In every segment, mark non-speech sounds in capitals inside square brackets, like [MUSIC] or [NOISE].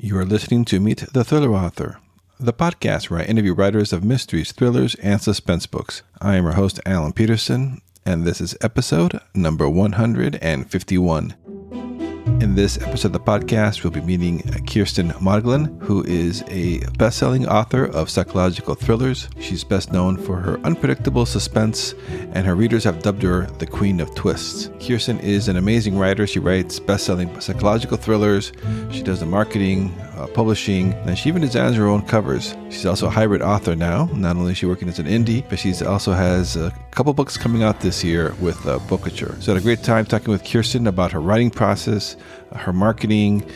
You are listening to Meet the Thriller Author, the podcast where I interview writers of mysteries, thrillers, and suspense books. I am your host, Alan Peterson, and this is episode number 151. In this episode of the podcast, we'll be meeting Kiersten Modglin, who is a best selling author of psychological thrillers. She's best known for her unpredictable suspense, and her readers have dubbed her the Queen of Twists. Kiersten is an amazing writer. She writes best selling psychological thrillers, she does the marketing, uh, publishing, and she even designs her own covers. She's also a hybrid author now. Not only is she working as an indie, but she also has a couple books coming out this year with uh. So I had a great time talking with Kirsten about her writing process, her marketing,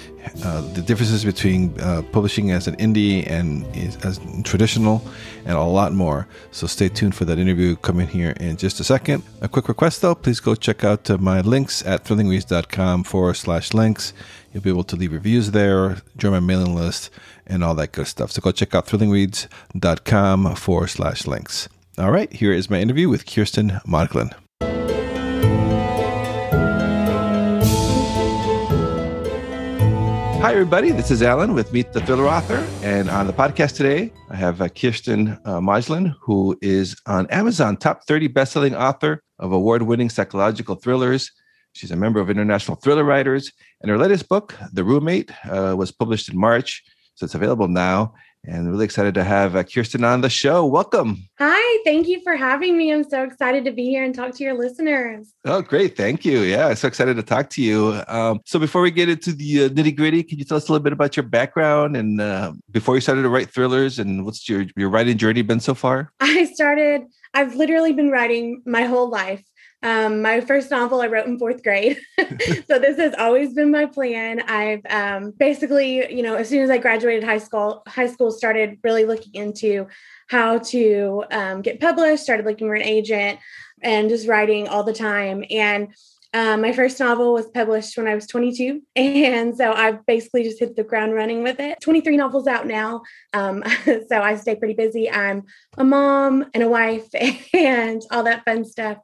uh, the differences between uh, publishing as an indie and as traditional, and a lot more. So stay tuned for that interview coming here in just a second. A quick request though, please go check out uh, my links at thrillingreads.com forward slash links. You'll be able to leave reviews there, join my mailing list, and all that good stuff. So go check out thrillingreads.com forward slash links. All right, here is my interview with Kiersten Modglin. Hi, everybody. This is Alan with Meet the Thriller Author. And on the podcast today, I have uh, Kiersten uh, Modglin, who is on Amazon top 30 bestselling author of award winning psychological thrillers. She's a member of International Thriller Writers. And her latest book, The Roommate, uh, was published in March. So it's available now and really excited to have uh, Kiersten on the show. Welcome. Hi, thank you for having me. I'm so excited to be here and talk to your listeners. Oh, great. Thank you. Yeah, so excited to talk to you. Um, so, before we get into the uh, nitty gritty, can you tell us a little bit about your background and uh, before you started to write thrillers and what's your, your writing journey been so far? I started, I've literally been writing my whole life. Um, my first novel I wrote in fourth grade. [LAUGHS] so this has always been my plan. I've um, basically, you know, as soon as I graduated high school, high school started really looking into how to um, get published, started looking for an agent and just writing all the time. And um, my first novel was published when I was 22. [LAUGHS] And so I've basically just hit the ground running with it. 23 novels out now. Um, [LAUGHS] so I stay pretty busy. I'm a mom and a wife and all that fun stuff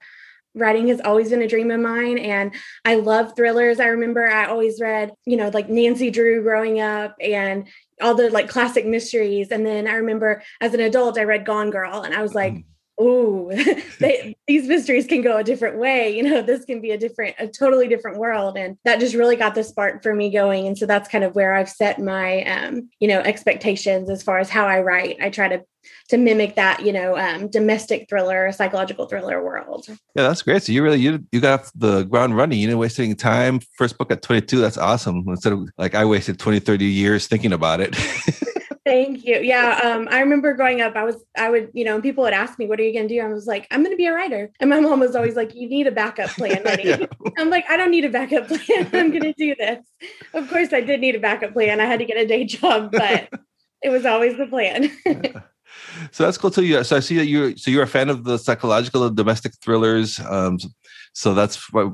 writing has always been a dream of mine and I love thrillers. I remember I always read, you know, like Nancy Drew growing up and all the like classic mysteries. And then I remember as an adult, I read Gone Girl and I was like, mm. Oh, [LAUGHS] [LAUGHS] these mysteries can go a different way. You know, this can be a different, a totally different world. And that just really got the spark for me going. And so that's kind of where I've set my, um, you know, expectations as far as how I write. I try to to mimic that, you know, um, domestic thriller, psychological thriller world. Yeah, that's great. So you really you you got the ground running. You didn't waste any time. First book at 22. That's awesome. Instead of like I wasted 20, 30 years thinking about it. [LAUGHS] Thank you. Yeah. Um, I remember growing up, I was, I would, you know, people would ask me, what are you going to do? I was like, I'm going to be a writer. And my mom was always like, you need a backup plan. [LAUGHS] yeah. I'm like, I don't need a backup plan. [LAUGHS] I'm going to do this. Of course, I did need a backup plan. I had to get a day job, but [LAUGHS] it was always the plan. yeah so that's cool too. So I see that you so you're a fan of the psychological and domestic thrillers. Um, so that's why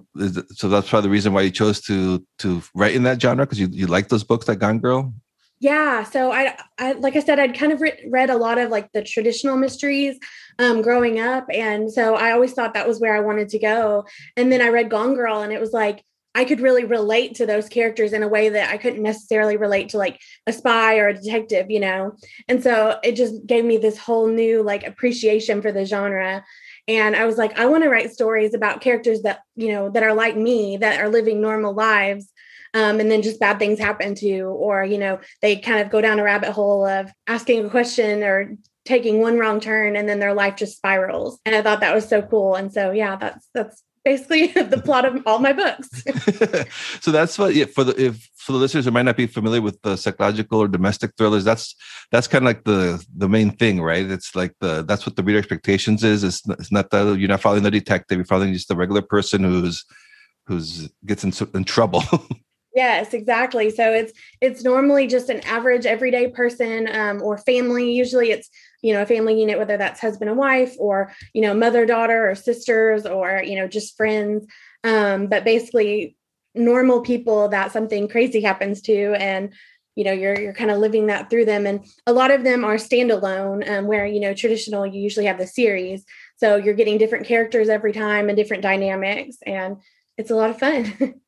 so that's probably the reason why you chose to to write in that genre because you you like those books like Gone Girl. Yeah, so I, I like I said, I'd kind of re- read a lot of like the traditional mysteries um, growing up, and so I always thought that was where I wanted to go. And then I read Gone Girl, and it was like I could really relate to those characters in a way that I couldn't necessarily relate to like a spy or a detective, you know? And so it just gave me this whole new like appreciation for the genre. And I was like, I want to write stories about characters that, you know, that are like me, that are living normal lives. Um, and then just bad things happen to, you or, you know, they kind of go down a rabbit hole of asking a question or taking one wrong turn and then their life just spirals. And I thought that was so cool. And so, yeah, that's, that's basically [LAUGHS] the plot of all my books. [LAUGHS] so that's what yeah, for the if for the listeners who might not be familiar with the psychological or domestic thrillers, that's that's kind of like the the main thing, right? It's like the that's what the reader expectations is. It's, it's not that you're not following the detective, you're following just the regular person who's who's gets in, in trouble. [LAUGHS] Yes, exactly. So it's it's normally just an average everyday person um, or family. Usually, it's you know a family unit, whether that's husband and wife, or you know mother daughter, or sisters, or you know just friends. Um, but basically, normal people that something crazy happens to, and you know you're you're kind of living that through them. And a lot of them are standalone, um, where you know traditional you usually have the series, so you're getting different characters every time and different dynamics, and it's a lot of fun. [LAUGHS]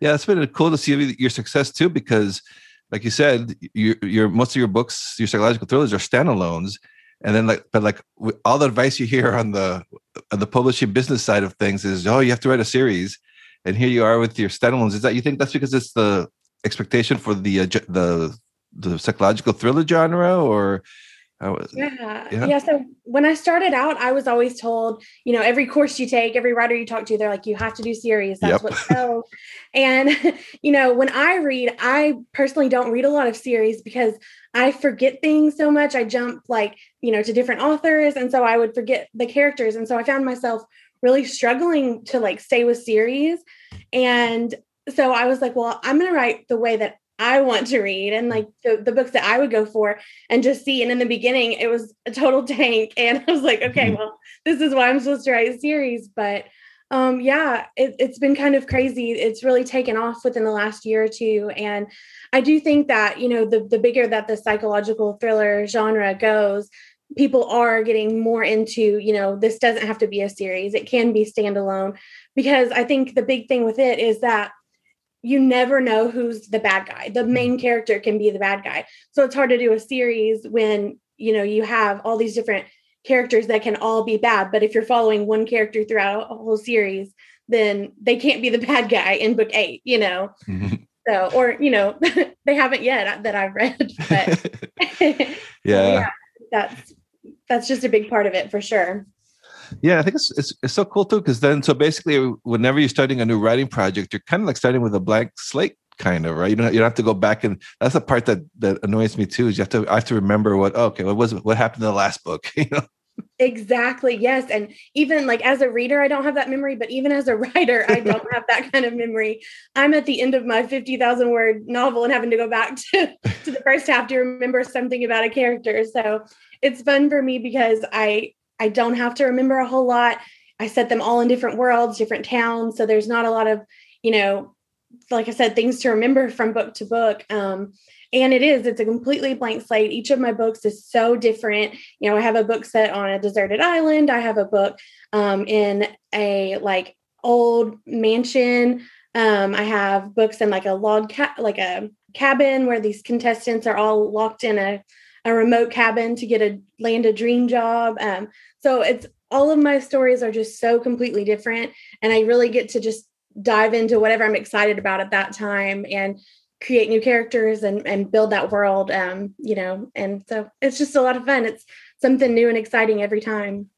Yeah, it's been cool to see your success too, because like you said, your your most of your books, your psychological thrillers are standalones, and then like but like all the advice you hear [LAUGHS] on the on the publishing business side of things is oh you have to write a series, and here you are with your standalones. Is that you think that's because it's the expectation for the uh, the the psychological thriller genre or was, yeah. yeah. Yeah. So when I started out, I was always told, you know, every course you take, every writer you talk to, they're like, you have to do series. That's yep. what sells. and, [LAUGHS] you know, when I read, I personally don't read a lot of series because I forget things so much. I jump like, you know, to different authors. And so I would forget the characters. And so I found myself really struggling to like stay with series. And so I was like, well, I'm going to write the way that I want to read and like the, the books that I would go for and just see. And in the beginning, it was a total [LAUGHS] tank. And I was like, okay, mm-hmm. well, this is why I'm supposed to write a series. But um, yeah, it, it's been kind of crazy. It's really taken off within the last year or two. And I do think that, you know, the, the bigger that the psychological thriller genre goes, people are getting more into, you know, this doesn't have to be a series, it can be standalone. Because I think the big thing with it is that you never know who's the bad guy. The mm-hmm. main character can be the bad guy. So it's hard to do a series when, you know, you have all these different characters that can all be bad. But if you're following one character throughout a whole series, then they can't be the [LAUGHS] bad guy in book eight, you know? Mm-hmm. So, or, you know, [LAUGHS] they haven't yet that I've read, [LAUGHS] but yeah. yeah, that's, that's just a big part of it for sure. Yeah, I think it's it's, it's so cool too because then so basically whenever you're starting a new writing project, you're kind of like starting with a blank slate, kind of right. You don't you don't have to go back and that's the part that that annoys me too. Is you have to I have to remember what oh, okay what was what happened in the last book, [LAUGHS] you know. Exactly. Yes. And even like as a reader, I don't have that memory, but even as a [LAUGHS] writer, I don't have that kind of memory. I'm at the end of my 50,000 word novel and having to go back to, to the first half to remember something about a character. So it's fun for me because I I don't have to remember a whole lot. I set them all in different worlds, different towns. So there's not a lot of, you know, like I said, things to remember from book to book. Um, and it is, it's a completely blank slate. Each of my books is so different. You know, I have a book set on a deserted island. I have a book um, in a like old mansion. Um, I have books in like a log ca- like a cabin where these contestants are all locked in a a remote cabin to get a land a dream job. Um, so it's all of my stories are just so completely different, and I really get to just dive into whatever I'm excited about at that time and create new characters and and build that world. Um, you know, and so it's just a lot of fun. It's something new and exciting every time.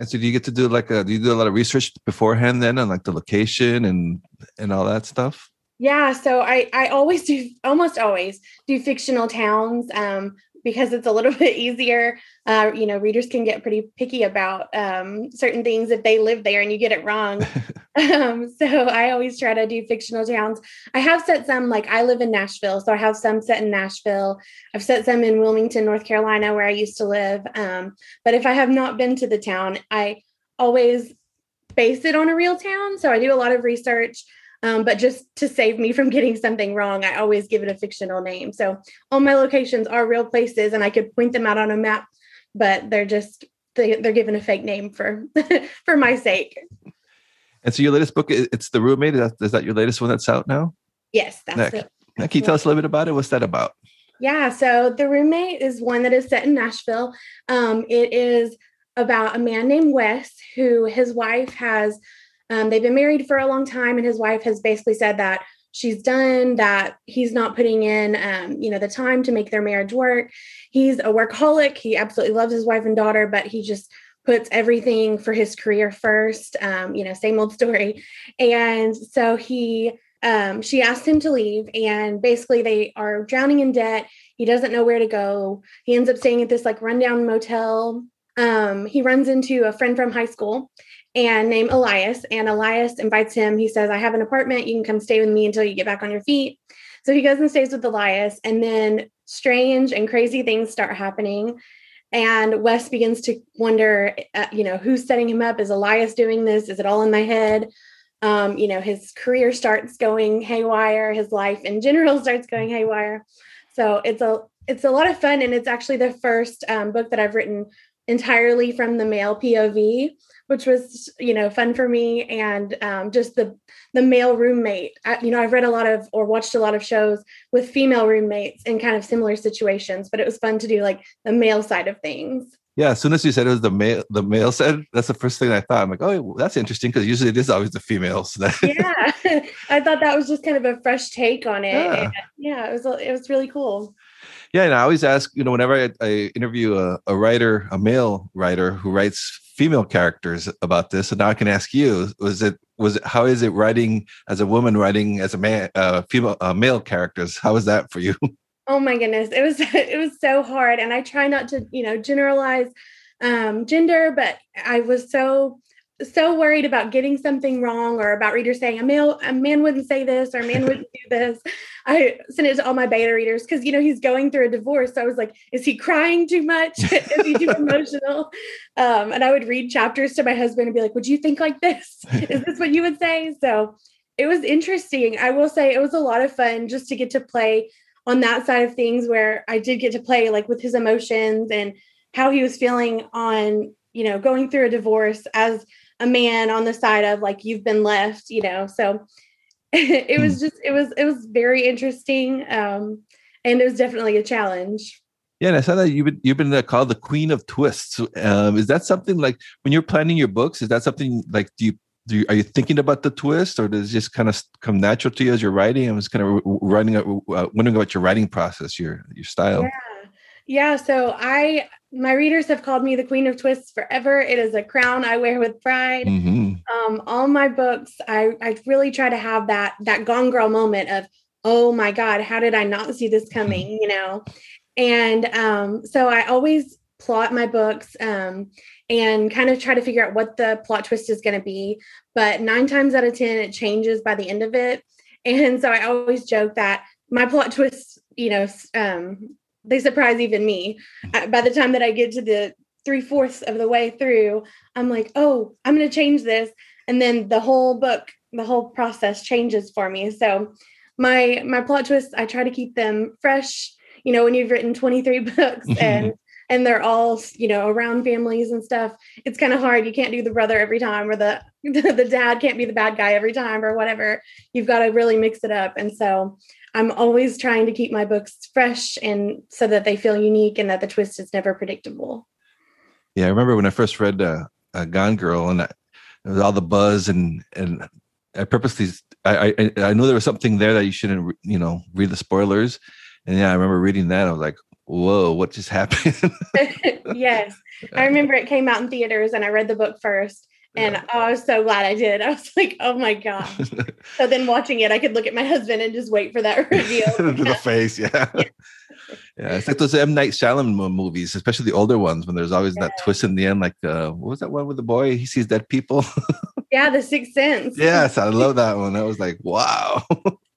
And so, do you get to do like a? Do you do a lot of research beforehand then on like the location and and all that stuff? Yeah, so I I always do almost always do fictional towns. Um, because it's a little [LAUGHS] bit easier. Uh, you know, readers can get pretty picky about um, certain things if they live there and you get it wrong. [LAUGHS] um, so I always try to do fictional towns. I have set some, like I live in Nashville, so I have some set in Nashville. I've set some in Wilmington, North Carolina, where I used to live. Um, but if I have not been to the town, I always base it on a real town. So I do a lot of research. Um, but just to save me from getting something wrong, I always give it a fictional name. So all my locations are real places, and I could point them out on a map, but they're just they, they're given a fake name for [LAUGHS] for my sake. And so your latest book, it's the roommate. Is that, is that your latest one that's out now? Yes, that's it. Now, can you tell us a little bit about it? What's that about? Yeah, so the roommate is one that is set in Nashville. Um, it is about a man named Wes who his wife has um, they've been married for a long time, and his wife has basically said that she's done that he's not putting in um, you know the time to make their marriage work. He's a workaholic. He absolutely loves his wife and daughter but he just puts everything for his career first. Um, you know same old [LAUGHS] story. And so he um, she asked him to leave and basically they are drowning in debt. He doesn't know where to go. He ends up staying at this like rundown motel. Um, he runs into a friend from high school and named Elias. And Elias invites him. He says, I have an apartment. You can come stay with me until you get back on your feet. So he goes and stays with Elias. And then strange and crazy things start happening. And Wes begins to wonder, uh, you know, who's setting him up? Is Elias doing this? Is it all in my head? Um, you know, his career starts going haywire. His life in general [LAUGHS] starts going haywire. So it's a it's a lot of fun, and it's actually the first um, book that I've written entirely from the male POV, which was you know fun for me, and um, just the the male roommate. I, you know, I've read a lot of or watched a lot of shows with female roommates in kind of similar situations, but it was fun to do like the male side of things. Yeah, as soon as you said it was the male, the male said that's the first thing I thought. I'm like, oh, well, that's interesting because usually it is always the females. [LAUGHS] yeah, [LAUGHS] I thought that was just kind of a fresh take on it. Yeah, yeah it was it was really cool. Yeah, and I always ask, you know, whenever I, I interview a, a writer, a male writer who writes female characters about this, and now I can ask you: Was it was it, how is it writing as a woman writing as a man, uh, female, uh, male characters? How is that for you? [LAUGHS] Oh my goodness, it was [LAUGHS] it was so hard, and I try not to you know generalize um, gender, but I was so so worried about getting something wrong or about readers saying a male a man wouldn't say this or a man wouldn't do this. [LAUGHS] I sent it to all my beta readers because you know he's going through a divorce. So I was like, is he crying too much? [LAUGHS] is he too emotional? [LAUGHS] Um, and I would read chapters to my husband and be like, would you think like this? Is this what you would say? So it was interesting. I will say it was a lot of fun just to get to play on that side of things where I did get to play like with his emotions and how he was feeling on, you know, going through a divorce as a man on the side of like you've been left, you know. So [LAUGHS] it was hmm. just it was it was very interesting um and it was definitely a challenge. Yeah, and I saw that you've been you've been uh, called the queen of twists. Um, is that something like when you're planning your books? Is that something like do you do you, are you thinking about the twist or does it just kind of come natural to you as you're writing? I was kind of writing, uh, wondering about your writing process, your your style. Yeah. Yeah, so I my readers have called me the queen of twists forever. It is a crown I wear with pride. Mm-hmm. Um, all my books, I I really try to have that that gone girl moment of, oh my god, how did I not see this coming? You know, and um, so I always plot my books. Um, and kind of try to figure out what the plot twist is going to be. But nine times out of 10, it changes by the end of it. [LAUGHS] And so I always joke that my plot twists, you know, um, they surprise even me. Mm. By the time that I get to the three fourths of the way through, I'm like, oh, I'm going to change this. And then the whole book, the whole process changes for me. So my my plot twists, I try to keep them fresh. You know, when you've written 23 [LAUGHS] books and and they're all you know around families and stuff it's kind of hard you can't do the brother every time or the [LAUGHS] the dad can't be the bad guy every time or whatever you've got to really mix it up and so i'm always trying to keep my books fresh and so that they feel unique and that the twist is never predictable yeah i remember when i first read uh, uh gone girl and I, there was all the buzz and and i purposely I, I i knew there was something there that you shouldn't you know read the spoilers and yeah i remember reading that i was like whoa, what just [LAUGHS] happened? [LAUGHS] yes. I remember it came out in theaters and I read the book first. And yeah. oh, I was so glad I did. I was [LAUGHS] like, oh my God. [LAUGHS] so then watching it, I could look at my husband and just wait for that [LAUGHS] reveal. the face, yeah. yeah. yeah. it's like those M. Night Shyamalan movies, especially the older ones, when there's always yeah. that twist in the end. Like, uh, what was that one with the boy? He sees dead people. yeah, The Sixth Sense. yes, I love that one. I was like, wow.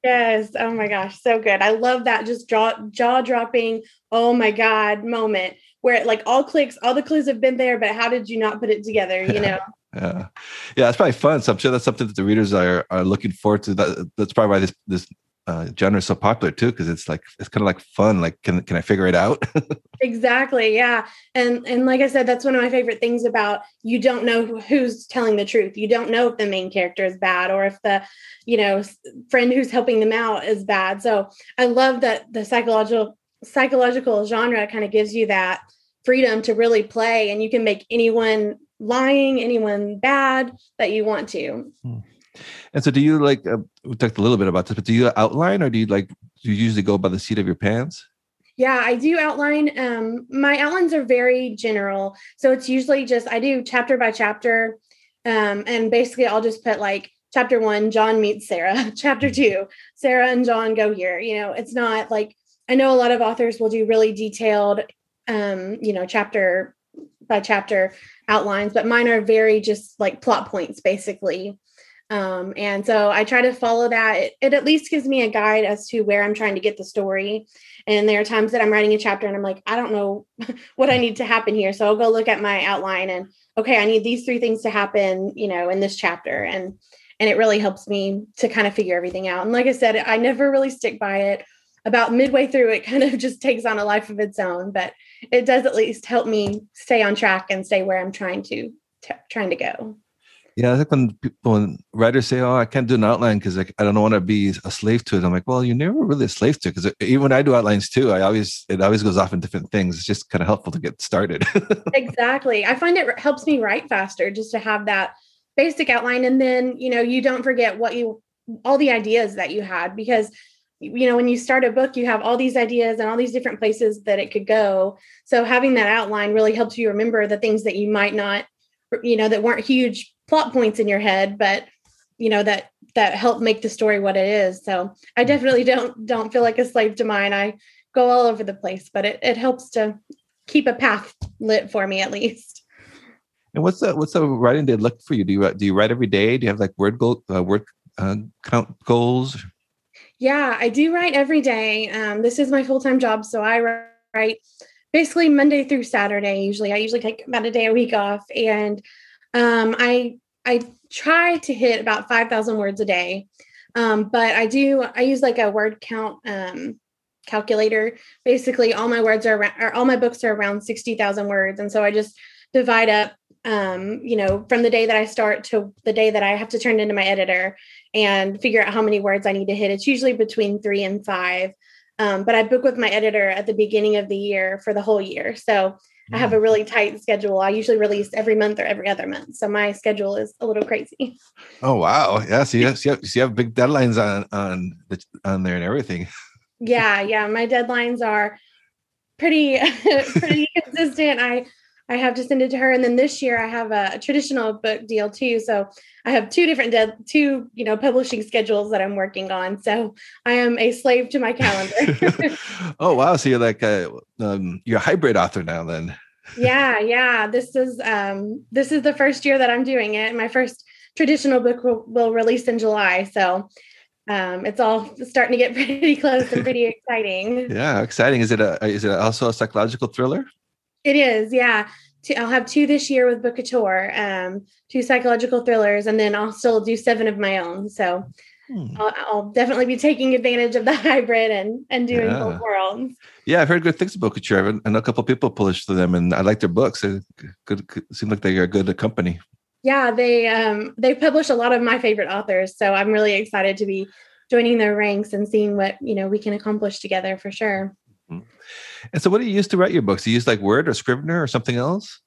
Yes. Oh my gosh. So good. I love that just jaw jaw dropping, oh my God moment where it like all clicks, all the clues have been there, but how did you not put it together? You know? Yeah. Yeah. It's probably fun. So I'm sure that's something that the readers are are looking forward to. That that's probably why this this uh, genre is so popular too because it's like it's kind of like fun like can can i figure it out [LAUGHS] exactly yeah and and like i said that's one of my favorite things about you don't know who's telling the truth you don't know if the main character is bad or if the you know friend who's helping them out is bad so i love that the psychological psychological genre kind of gives you that freedom to really play and you can make anyone lying anyone bad that you want to hmm. And so, do you like? Uh, we talked a little bit about this, but do you outline, or do you like? Do you usually go by the seat of your pants? Yeah, I do outline. Um, my outlines are very general, so it's usually just I do chapter by chapter, um, and basically I'll just put like chapter one, John meets Sarah. [LAUGHS] chapter two, Sarah and John go here. You know, it's not like I know a lot of authors will do really detailed, um, you know, chapter by chapter outlines, but mine are very just like plot points, basically. Um, and so I try to follow that. It, it, at least gives me a guide as to where I'm trying to get the story. And there are times that I'm writing a chapter and I'm like, I don't know [LAUGHS] what I need to happen here. So I'll go look at my outline and okay, I need these three things to happen, you know, in this chapter. And and it really helps me to kind of figure everything out. And like I said, I never really stick by it. About midway through, it kind of [LAUGHS] just takes on a life of its own. But it does at least help me stay on track and stay where I'm trying to t- trying to go. Yeah, I think when people, when writers say, "Oh, I can't do an outline because like, I don't want to be a slave to it," I'm like, "Well, you're never really a slave to it because uh, even when I do outlines too, I always it always goes off in different things. It's just kind of helpful to get started." [LAUGHS] exactly. I find it helps me write faster just to have that basic outline, and then you know you don't forget what you all the ideas that you had because you know when you start a book you have all these ideas and all these different places that it could go. So having that outline really helps you remember the things that you might not you know that weren't huge plot points in your head but you know that that help make the story what it is. So i mm. definitely don't don't feel like a slave to mine. I go all over the place but it, it helps to keep a path lit for me at least. And what's the what's the writing day look for you? Do you do you write every day? Do you have like word goal uh, word uh, count goals yeah i do write every day um, this is my full-time job so i write basically monday through saturday usually i usually take about a day a week off and um, I I try to hit about five thousand words a day, um, but I do I use like a word count um, calculator. Basically, all my words are, around, all my books are around sixty thousand words, and so I just divide up um, you know, from the day that I start to the day that I have to turn into my editor and figure out how many words I need to hit. It's usually between three and five. Um, but I book with my editor at the beginning of the year for the whole year. So I have a really tight schedule. I usually release every month or every other month. So my schedule is a little crazy. Oh wow. Yeah. So you [LAUGHS] have, so you have, so you have big deadlines on on the, on there and everything. Yeah, yeah. My deadlines are pretty [LAUGHS] pretty [LAUGHS] consistent. I I have to send it to her. And then this year I have a, a traditional book deal too. So I have two different de- two, you know, publishing schedules that I'm working on. So I am a slave to my calendar. [LAUGHS] [LAUGHS] oh wow. So you're like a um, you're a hybrid author now then. yeah, yeah. This is um this is the first year that I'm doing it. My first traditional book will, will release in July. So um, it's all starting to get [LAUGHS] pretty close and pretty exciting. Yeah, exciting. Is it a is it also a psychological thriller? It is, yeah. I'll have two this year with Bookouture, um, two psychological thrillers, and then I'll still do seven of my own. So hmm. I'll, I'll, definitely be taking advantage of the [LAUGHS] hybrid and and doing yeah. both worlds. Yeah, I've heard good things about Bookouture. I know a couple of people publish to them, and I like their books. It good, seem like they are a good company. Yeah, they um, they publish a lot of my favorite authors, so I'm really excited to be joining their ranks and seeing what you know we can accomplish together for sure. Mm-hmm. And so, what do you use to write your books? Do you use like Word or Scrivener or something else?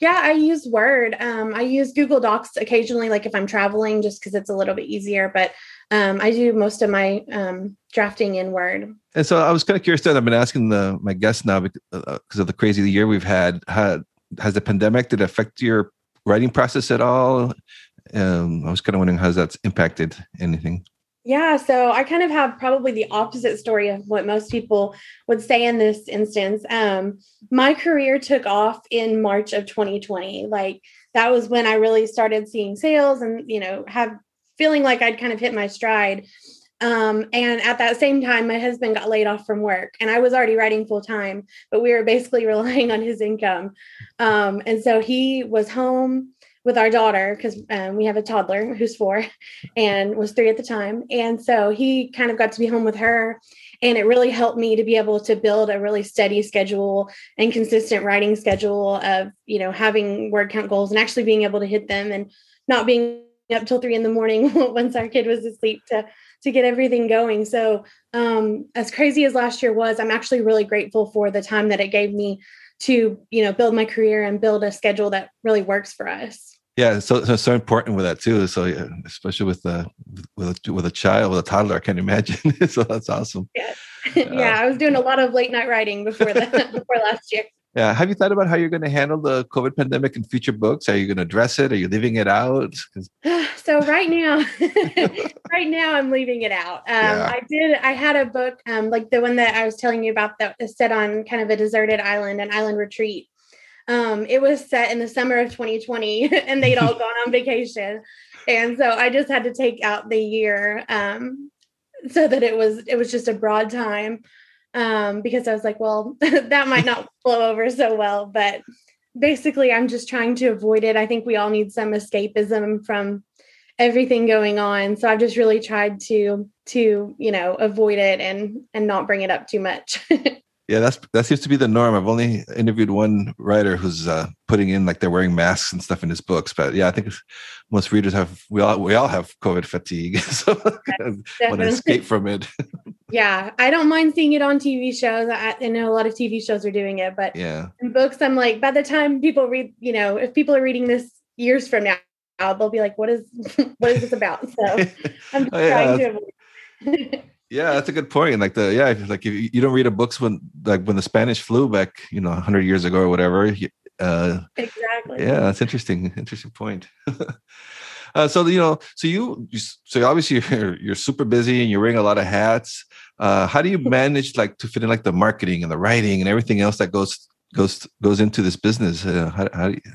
Yeah, I use Word. Um, I use Google Docs occasionally, like if I'm traveling, just because it's a little bit easier. But um, I do most of my um, drafting in Word. And so, I was kind of curious. That I've been asking the my guests now because uh, of the crazy year we've had. Had has the pandemic did it affect your writing process at all? Um, I was kind of wondering how that's impacted anything. Yeah, so I kind of have probably the opposite story of what most people would say in this instance. Um, my career took off in March of 2020. Like that was when I really started seeing sales and you know have feeling like I'd kind of hit my stride. Um, and at that same time, my husband got laid off from work, and I was already writing full time, but we were basically [LAUGHS] relying on his income. Um, and so he was home with our daughter because um, we have a toddler who's four and was three at the time. And so he kind of got to be home with her. And it really helped me to be able to build a really steady schedule and consistent writing schedule of, you know, having word count goals and actually being able to hit them and not being up till three in the morning [LAUGHS] once our kid was asleep to to get everything going. So um, as crazy as last year was, I'm actually really grateful for the time that it gave me to, you know, build my career and build a schedule that really works for us yeah so, so so important with that too so yeah, especially with the with a, with a child with a toddler i can't imagine. [LAUGHS] So that's awesome. Yeah. Yeah. Uh, i was doing a lot of late night writing before the [LAUGHS] before last year. Yeah have you thought about how you're going to handle the covid pandemic in future books? Are you going to address it? Are you leaving it out? [SIGHS] So right now [LAUGHS] right now i'm leaving it out. Um, yeah. i did i had a book um, like the one that i was telling you about that is set on kind of a deserted island an island retreat um, it was set in the summer of 2020 [LAUGHS] and they'd all gone on vacation. And so I just had to take out the year um, so that it was it was just a broad time um, because I was like, well, [LAUGHS] that might not [LAUGHS] flow over so well. But basically, I'm just trying to avoid it. I think we all need some escapism from everything going on. So I've just really tried to to you know avoid it and and not bring it up too much yeah that's that seems to be the norm. I've only interviewed one writer who's uh, putting in like they're wearing masks and stuff in his books but yeah i think most readers have we all we all have covid fatigue [LAUGHS] so [LAUGHS] want to escape from it. [LAUGHS] Yeah i don't mind seeing it on tv shows. I, I know a lot of tv shows are doing it but yeah. in books i'm like by the time people read you know if people are reading this years from now they'll be like what is what is this about? So i'm just oh, yeah. trying to avoid yeah, that's a good point. Like the yeah, like if you don't read a books when like when the Spanish flu back, you know, hundred years ago or whatever. Uh, exactly. Yeah, that's interesting. Interesting point. [LAUGHS] uh, so you know, so you, so obviously [LAUGHS] you're you're super busy and you're wearing a lot of hats. Uh, how do you [LAUGHS] manage like to fit in like the marketing and the writing and everything else that goes goes goes into this business? Uh, how, how do you,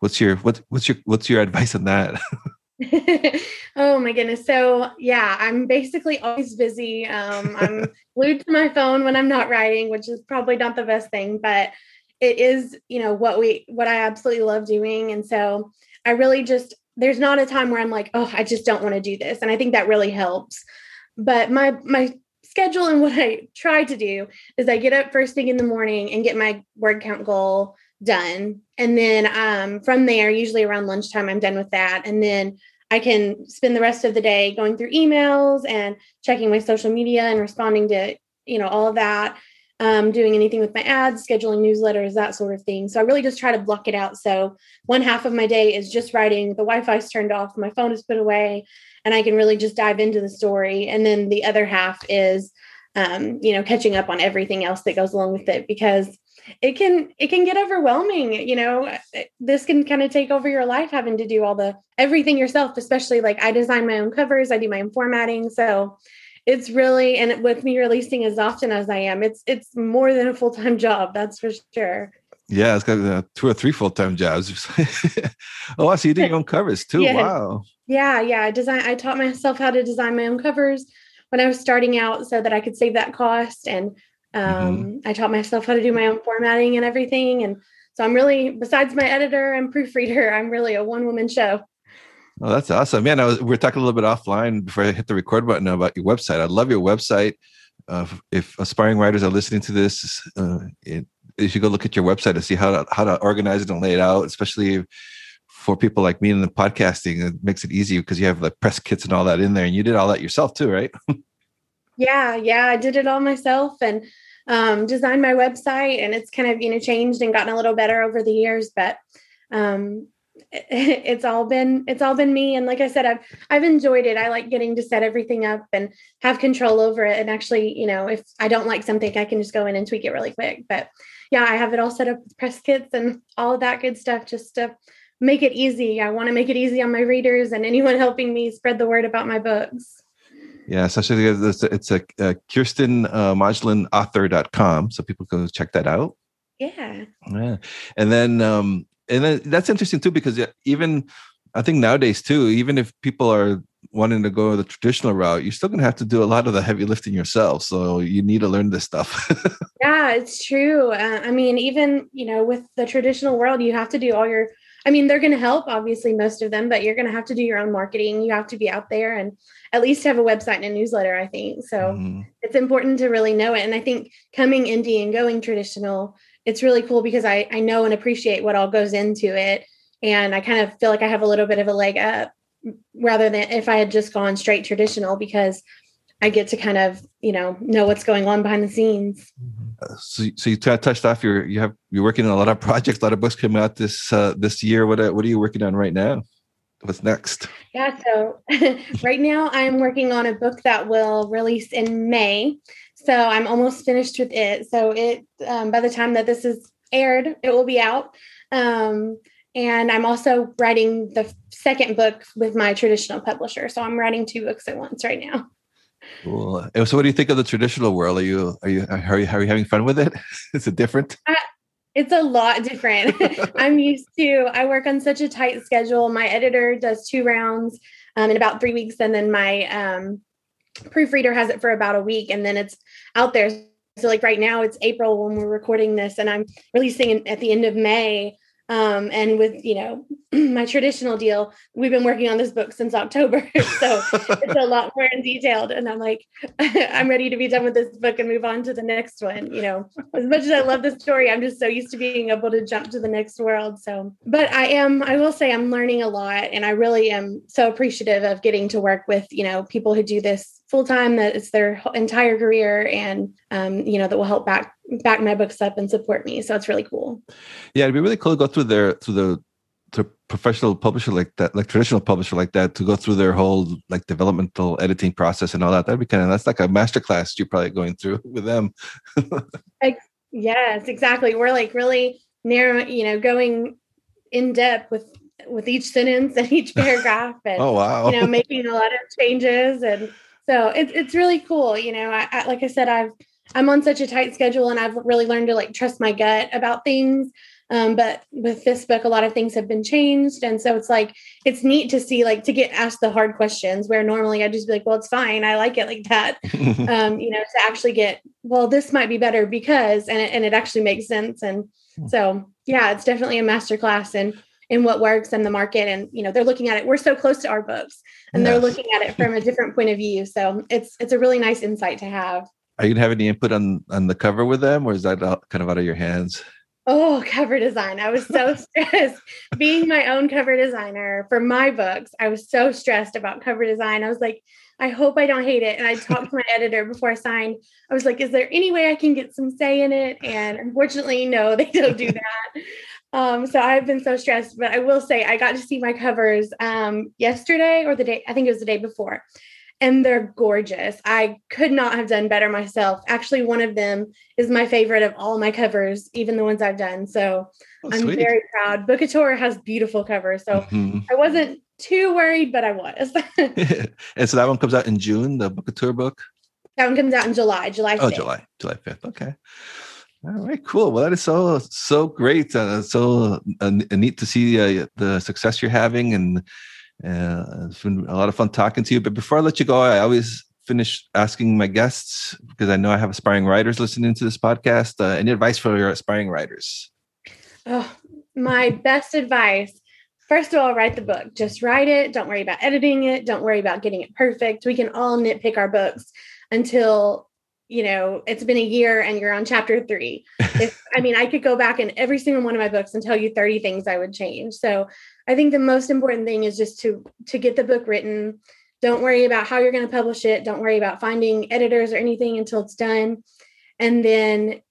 what's your what what's your what's your advice on that? [LAUGHS] oh my goodness. So yeah, I'm basically always busy. Um, I'm [LAUGHS] glued to my phone when I'm not writing, which is probably not the best thing, but it is, you know, what we what I absolutely love doing. And so I really just there's not a time where I'm like, oh, I just don't want to do this. And I think that really helps. But my my schedule and [LAUGHS] what I try to do is I get up first thing in the morning and get my word count goal done. And then um, from there, usually around lunchtime, I'm done with that. And then I can spend the rest of the day going through emails and checking my social media and responding to, you know, all of that, um, doing anything with my ads, scheduling newsletters, that sort of thing. So I really just try to block it out. So one half of my day is just writing, the Wi Fi's turned off, my phone is put away, and I can really just dive into the story. And then the other half is, um, you know, catching up on everything else that goes along with it because it can it can get overwhelming you know this can kind of take over your life having to do all the everything yourself especially like i design my own covers i do my own formatting so it's really and with me releasing as often as i am it's it's more than a full-time [LAUGHS] job that's for sure yeah it's got uh, two or three full-time jobs [LAUGHS] oh i see you do your own covers too yeah. wow yeah yeah i design i taught myself how to design my own covers when i was starting out so that i could save that cost and. Um, mm-hmm. I taught myself how to do my own formatting and everything. And so I'm really, besides my editor and proofreader, I'm really a one woman show. Oh, that's awesome. Man, I was, we are talking a little bit offline before I hit the record button about your website. I love your website. Uh, if aspiring writers are listening to this, uh, it, you should go look at your website to see how to, how to organize it and lay it out, especially for people like me in the podcasting. It makes it easy because you have the press kits and all that in there. And you did all that yourself too, right? [LAUGHS] Yeah, yeah, I did it all myself and um, designed my website, and it's kind of you know changed and gotten a little better over the years. But um, it, [LAUGHS] it's all been it's all been me, and like I said, I've I've enjoyed it. I like getting to set everything up and have control over it. And actually, you know, if I don't like something, I can just go in and tweak it really quick. But yeah, I have it all set up with press kits and all of that good stuff just to make it easy. I want to make it easy on my readers and anyone [LAUGHS] helping me spread the word about my books. Yeah, especially it's a, it's a, a Kiersten uh, author.com. So people can check that out. Yeah. Yeah. And then, um, and then that's interesting too, because even I think nowadays too, even if people are wanting to go the traditional route, you're still going to have to do a lot of the heavy lifting yourself. So you need to learn this stuff. [LAUGHS] yeah, it's true. Uh, I mean, even, you know, with the traditional world, you have to do all your, I mean, they're going to help, obviously, most of them, but you're going to have to do your own marketing. You have to be out there and at least have a website and a newsletter, I think. So mm-hmm. it's important to really know it. And I think coming indie and going traditional, it's really cool because I, I know and appreciate what all goes into it. And I kind of feel like I have a little bit of a leg up rather than if I had just gone straight traditional because I get to kind of, you know, know what's going on behind the scenes. Uh, so, so you t- touched off your, you have, you're working on a lot of projects, a lot of books coming out this, uh, this year. What, what are you working on right now? what's next? Yeah, so [LAUGHS] right now I'm working on a book that will release in May. So I'm almost finished with it. So it um, by the time that this is aired, it will be out. Um, and I'm also writing the second book with my traditional publisher. So I'm writing two books at once right now. Cool. So, what do you think of the traditional world? Are you are you are you, are you having fun with it? [LAUGHS] Is it different? I, it's a lot different. [LAUGHS] I'm used to, I work on such a tight schedule. My editor does two rounds um, in about three weeks, and then my um, proofreader has it for about a week, and then it's out there. So, like right now, it's April when we're recording this, and I'm releasing at the end of May. Um, and with you know [CLEARS THROAT] my traditional deal, we've been working on this book since October, [LAUGHS] so it's a lot more in detailed. And I'm like, [LAUGHS] I'm ready to be done with this book and move on to the next one. You know, as much as I love the story, I'm just so used to being able to jump to the next world. So, but I am, I will say, I'm learning a lot, and I really am so appreciative of getting to work with you know people who do this full time. That it's their entire career, and um, you know that will help back back my books up and support me. So it's really cool. Yeah, it'd be really cool to go through their through the to professional publisher like that, like traditional publisher like that, to go through their whole like developmental editing process and all that. That'd be kind of that's like a masterclass you're probably going through [LAUGHS] with them. like, yes, exactly. We're like really narrow, you know, going in depth with with each sentence and each [LAUGHS] paragraph, and oh wow, you know, making a lot of changes, and so it's it's really cool. You know, I, I like I said, I've I'm on such a tight schedule, and I've really learned to like trust my gut about things. Um, but with this book, a lot of things have been changed. And so it's like, it's neat to see, like, to get asked the hard questions where normally I'd just be like, well, it's fine. I like it like that. [LAUGHS] um, you know, to actually get, well, this might be better because, and it, and it actually makes sense. And hmm. so, yeah, it's definitely a masterclass in, in what works in the market. And, you know, they're looking at it. We're so close to our books and yes. they're looking at it from a different point of view. So it's, it's a really nice insight to have. Are you gonna have any input on on the cover with them, or is that kind of out of your hands? Oh, cover design. I was so [LAUGHS] stressed. Being my own cover designer for my books, I was so stressed about cover design. I was like, I hope I don't hate it. And I talked to my editor before I signed. I was like, is there any way I can get some say in it? And unfortunately, no, they don't do that. Um, so I've been so stressed, but I will say I got to see my covers um, yesterday or the day, I think it was the day before and they're gorgeous. I could not have done better myself. Actually, one of them is my favorite of all my covers, even the ones I've done. So oh, I'm very proud. Bookouture has beautiful covers. So mm-hmm. I wasn't too worried, but I was. [LAUGHS] [LAUGHS] and so that one comes out in June, the Bookouture book? That one comes out in July, July 5th. Oh, July, July 5th. Okay. All right, cool. Well, that is so so great. Uh, so uh, neat to see uh, the success you're having, and uh, it's been a lot of fun talking to you. But before I let you go, I always finish asking my guests because I know I have aspiring writers listening to this podcast. Uh, any advice for your aspiring writers? Oh, my best advice. First of all, write the book. Just write it. Don't worry about editing it. Don't worry about getting it perfect. We can all nitpick our books until you know it's been a year and you're on chapter three [LAUGHS] if i mean i could go back in every single one of my books and tell you 30 things i would change so I think the most important thing is just to to get the book written. Don't worry about how you're going to publish it. Don't worry about finding editors or anything until it's done. And then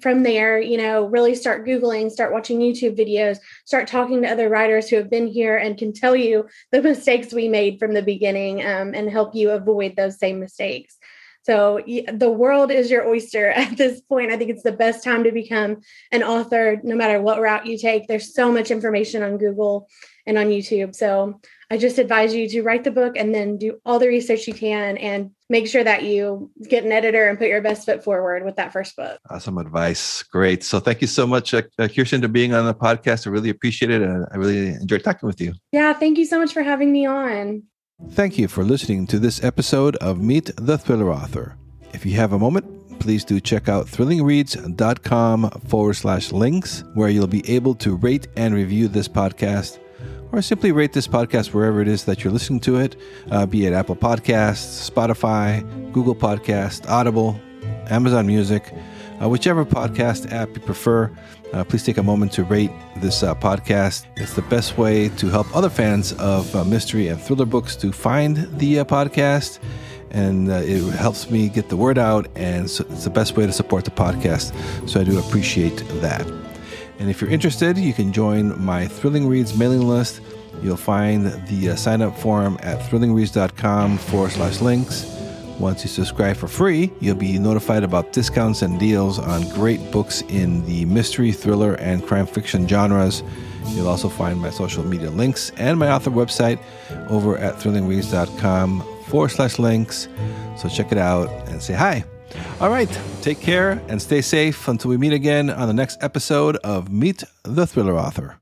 from there, you know, really start Googling, start watching YouTube videos, start talking to other writers who have been here and can tell you the [LAUGHS] mistakes we made from the beginning um, and help you avoid those same mistakes. So the world is your oyster [LAUGHS] at this point. I think it's the best time to become an author, no matter what route you take. There's so much information on Google and on YouTube. So I just advise you to write the book and then do all the research you can and make sure that you get an editor and put your best foot forward with that first book. Awesome advice. Great. So thank you so much, uh, Kiersten, for being on the podcast. I really appreciate it. And I really enjoyed talking with you. Yeah. Thank you so much for having me on. Thank you for listening to this episode of Meet the Thriller Author. If you have a moment, please do check out thrillingreads.com forward slash links, where you'll be able to rate and review this podcast, or simply rate this podcast wherever it is that you're listening to it, uh, be it Apple Podcasts, Spotify, Google Podcast, Audible, Amazon Music, uh, whichever podcast app you prefer. Uh, please take a moment to rate this uh, podcast. It's the best way to help other fans of uh, mystery and thriller books to find the uh, podcast. And uh, it helps me get the word out, and so it's the best way to support the podcast. So I do appreciate that. And if you're interested, you can join my Thrilling Reads mailing list. You'll find the sign up form at thrillingreads.com forward slash links. Once you subscribe for free, you'll be notified about discounts and deals on great books in the mystery, thriller, and crime fiction genres. You'll also find my social media links and my author website over at thrillingreads.com forward slash links. So check it out and say hi. All right, take care and stay safe until we meet again on the next episode of Meet the Thriller Author.